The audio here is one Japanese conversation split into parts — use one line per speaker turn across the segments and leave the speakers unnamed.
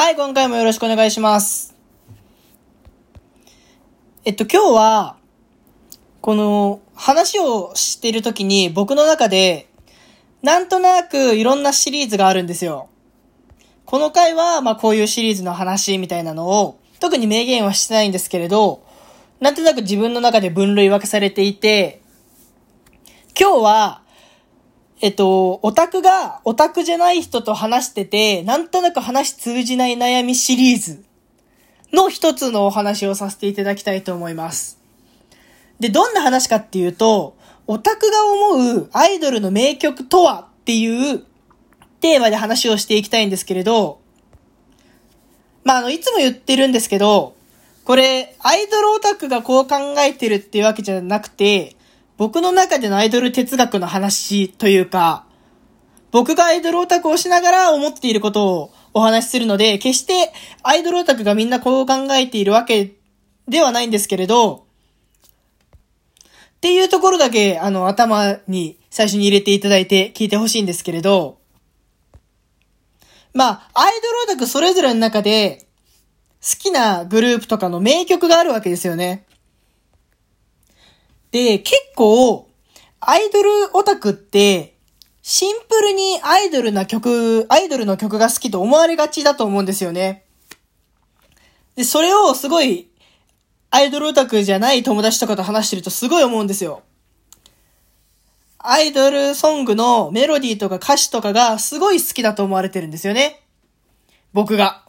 はい、今回もよろしくお願いします。えっと、今日は、この話をしているときに僕の中で、なんとなくいろんなシリーズがあるんですよ。この回は、まあこういうシリーズの話みたいなのを、特に明言はしてないんですけれど、なんとなく自分の中で分類分けされていて、今日は、えっと、オタクがオタクじゃない人と話してて、なんとなく話通じない悩みシリーズの一つのお話をさせていただきたいと思います。で、どんな話かっていうと、オタクが思うアイドルの名曲とはっていうテーマで話をしていきたいんですけれど、まあ、あの、いつも言ってるんですけど、これ、アイドルオタクがこう考えてるっていうわけじゃなくて、僕の中でのアイドル哲学の話というか、僕がアイドルオタクをしながら思っていることをお話しするので、決してアイドルオタクがみんなこう考えているわけではないんですけれど、っていうところだけ、あの、頭に最初に入れていただいて聞いてほしいんですけれど、まあ、アイドルオタクそれぞれの中で、好きなグループとかの名曲があるわけですよね。で、結構、アイドルオタクって、シンプルにアイドルな曲、アイドルの曲が好きと思われがちだと思うんですよね。で、それをすごい、アイドルオタクじゃない友達とかと話してるとすごい思うんですよ。アイドルソングのメロディーとか歌詞とかがすごい好きだと思われてるんですよね。僕が。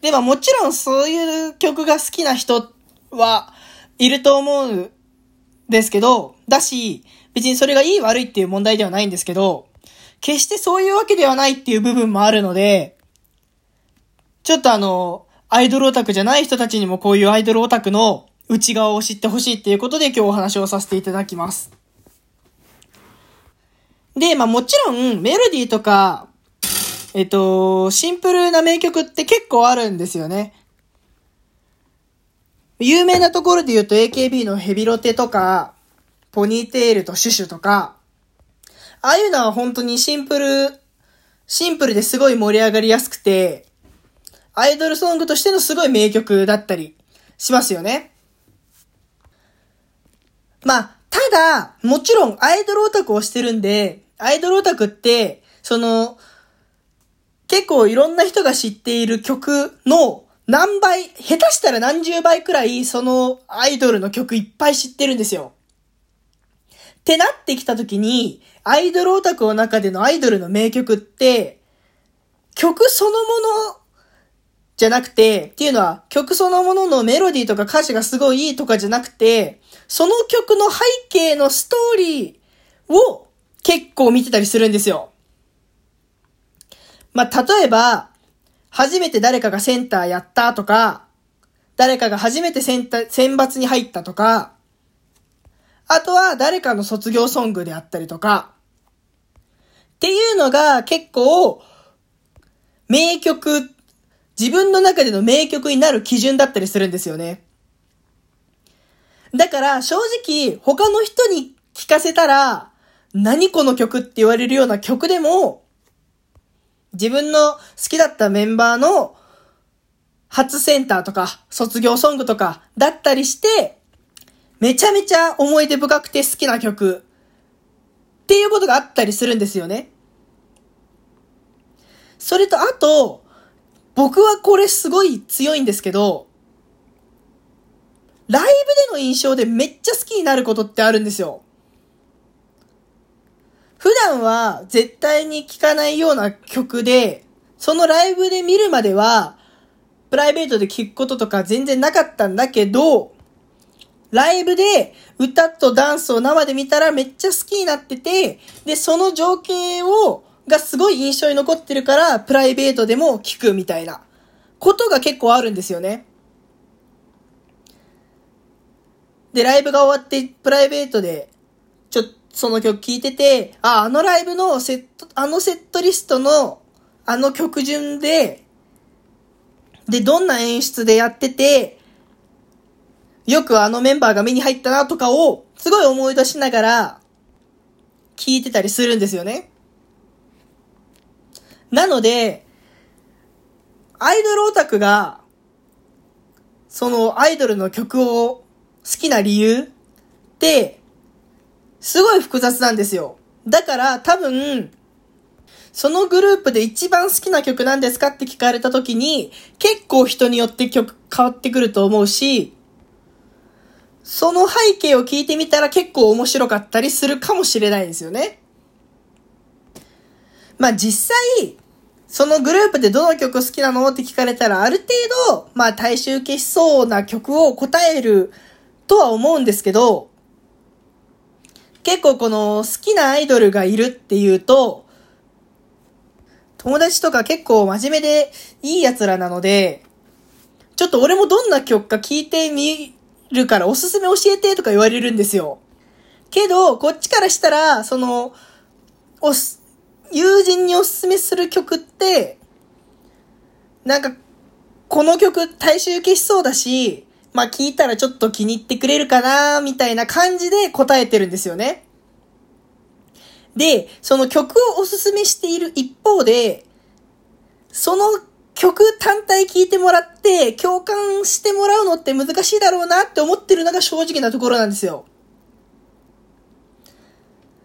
で、まあもちろんそういう曲が好きな人はいると思うですけど、だし、別にそれがいい悪いっていう問題ではないんですけど、決してそういうわけではないっていう部分もあるので、ちょっとあの、アイドルオタクじゃない人たちにもこういうアイドルオタクの内側を知ってほしいっていうことで今日お話をさせていただきます。で、まあもちろんメロディーとか、えっと、シンプルな名曲って結構あるんですよね。有名なところで言うと AKB のヘビロテとか、ポニーテールとシュシュとか、ああいうのは本当にシンプル、シンプルですごい盛り上がりやすくて、アイドルソングとしてのすごい名曲だったりしますよね。まあ、ただ、もちろんアイドルオタクをしてるんで、アイドルオタクって、その、結構いろんな人が知っている曲の何倍、下手したら何十倍くらいそのアイドルの曲いっぱい知ってるんですよ。ってなってきた時に、アイドルオタクの中でのアイドルの名曲って、曲そのものじゃなくて、っていうのは曲そのもののメロディーとか歌詞がすごいいいとかじゃなくて、その曲の背景のストーリーを結構見てたりするんですよ。まあ、例えば、初めて誰かがセンターやったとか、誰かが初めてセンター選抜に入ったとか、あとは誰かの卒業ソングであったりとか、っていうのが結構、名曲、自分の中での名曲になる基準だったりするんですよね。だから正直他の人に聞かせたら、何この曲って言われるような曲でも、自分の好きだったメンバーの初センターとか卒業ソングとかだったりして、めちゃめちゃ思い出深くて好きな曲っていうことがあったりするんですよね。それとあと、僕はこれすごい強いんですけど、ライブでの印象でめっちゃ好きになることってあるんですよ。普段は絶対に聴かないような曲で、そのライブで見るまでは、プライベートで聴くこととか全然なかったんだけど、ライブで歌とダンスを生で見たらめっちゃ好きになってて、で、その情景を、がすごい印象に残ってるから、プライベートでも聴くみたいなことが結構あるんですよね。で、ライブが終わって、プライベートで、ちょっと、その曲聴いてて、あ、あのライブのセット、あのセットリストの、あの曲順で、で、どんな演出でやってて、よくあのメンバーが目に入ったなとかを、すごい思い出しながら、聞いてたりするんですよね。なので、アイドルオタクが、そのアイドルの曲を好きな理由って、すごい複雑なんですよ。だから多分、そのグループで一番好きな曲なんですかって聞かれた時に、結構人によって曲変わってくると思うし、その背景を聞いてみたら結構面白かったりするかもしれないんですよね。まあ実際、そのグループでどの曲好きなのって聞かれたら、ある程度、まあ大衆消しそうな曲を答えるとは思うんですけど、結構この好きなアイドルがいるっていうと、友達とか結構真面目でいい奴らなので、ちょっと俺もどんな曲か聞いてみるからおすすめ教えてとか言われるんですよ。けど、こっちからしたら、その、おす、友人におすすめする曲って、なんか、この曲大衆消しそうだし、まあ聞いたらちょっと気に入ってくれるかな、みたいな感じで答えてるんですよね。で、その曲をおすすめしている一方で、その曲単体聴いてもらって共感してもらうのって難しいだろうなって思ってるのが正直なところなんですよ。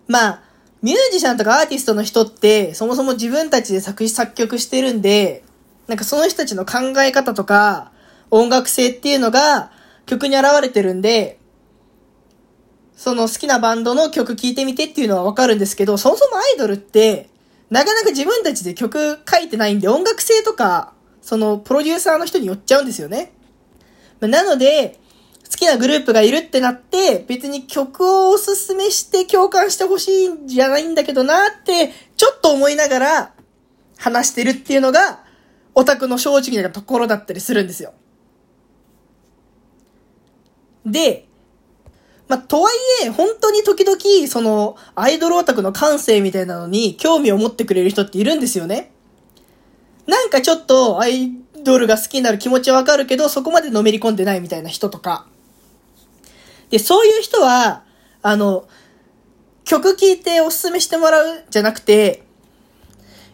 まあ、ミュージシャンとかアーティストの人ってそもそも自分たちで作詞作曲してるんで、なんかその人たちの考え方とか音楽性っていうのが曲に現れてるんで、その好きなバンドの曲聴いてみてっていうのはわかるんですけど、そもそもアイドルって、なかなか自分たちで曲書いてないんで、音楽性とか、そのプロデューサーの人によっちゃうんですよね。なので、好きなグループがいるってなって、別に曲をおすすめして共感してほしいんじゃないんだけどなって、ちょっと思いながら話してるっていうのが、オタクの正直なところだったりするんですよ。で、まあ、とはいえ、本当に時々、その、アイドルオタクの感性みたいなのに興味を持ってくれる人っているんですよね。なんかちょっと、アイドルが好きになる気持ちはわかるけど、そこまでのめり込んでないみたいな人とか。で、そういう人は、あの、曲聴いておすすめしてもらうじゃなくて、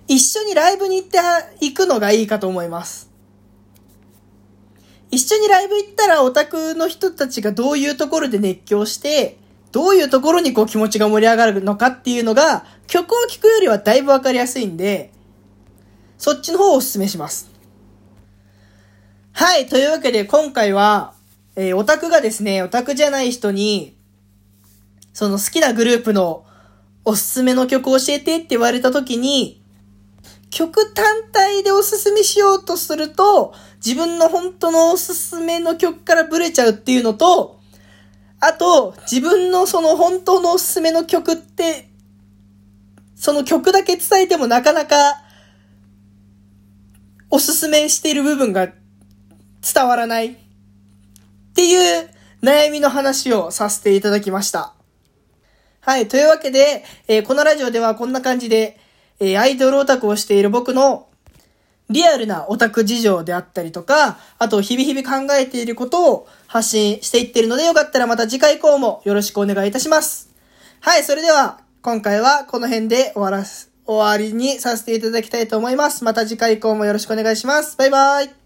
一緒にライブに行って、行くのがいいかと思います。一緒にライブ行ったらオタクの人たちがどういうところで熱狂して、どういうところにこう気持ちが盛り上がるのかっていうのが、曲を聴くよりはだいぶわかりやすいんで、そっちの方をお勧めします。はい、というわけで今回は、えー、オタクがですね、オタクじゃない人に、その好きなグループのおすすめの曲を教えてって言われた時に、曲単体でおすすめしようとすると、自分の本当のおすすめの曲からブレちゃうっていうのと、あと、自分のその本当のおすすめの曲って、その曲だけ伝えてもなかなか、おすすめしている部分が伝わらないっていう悩みの話をさせていただきました。はい。というわけで、えー、このラジオではこんな感じで、えー、アイドルオタクをしている僕のリアルなオタク事情であったりとか、あと日々日々考えていることを発信していってるのでよかったらまた次回以降もよろしくお願いいたします。はい、それでは今回はこの辺で終わらす、終わりにさせていただきたいと思います。また次回以降もよろしくお願いします。バイバイ。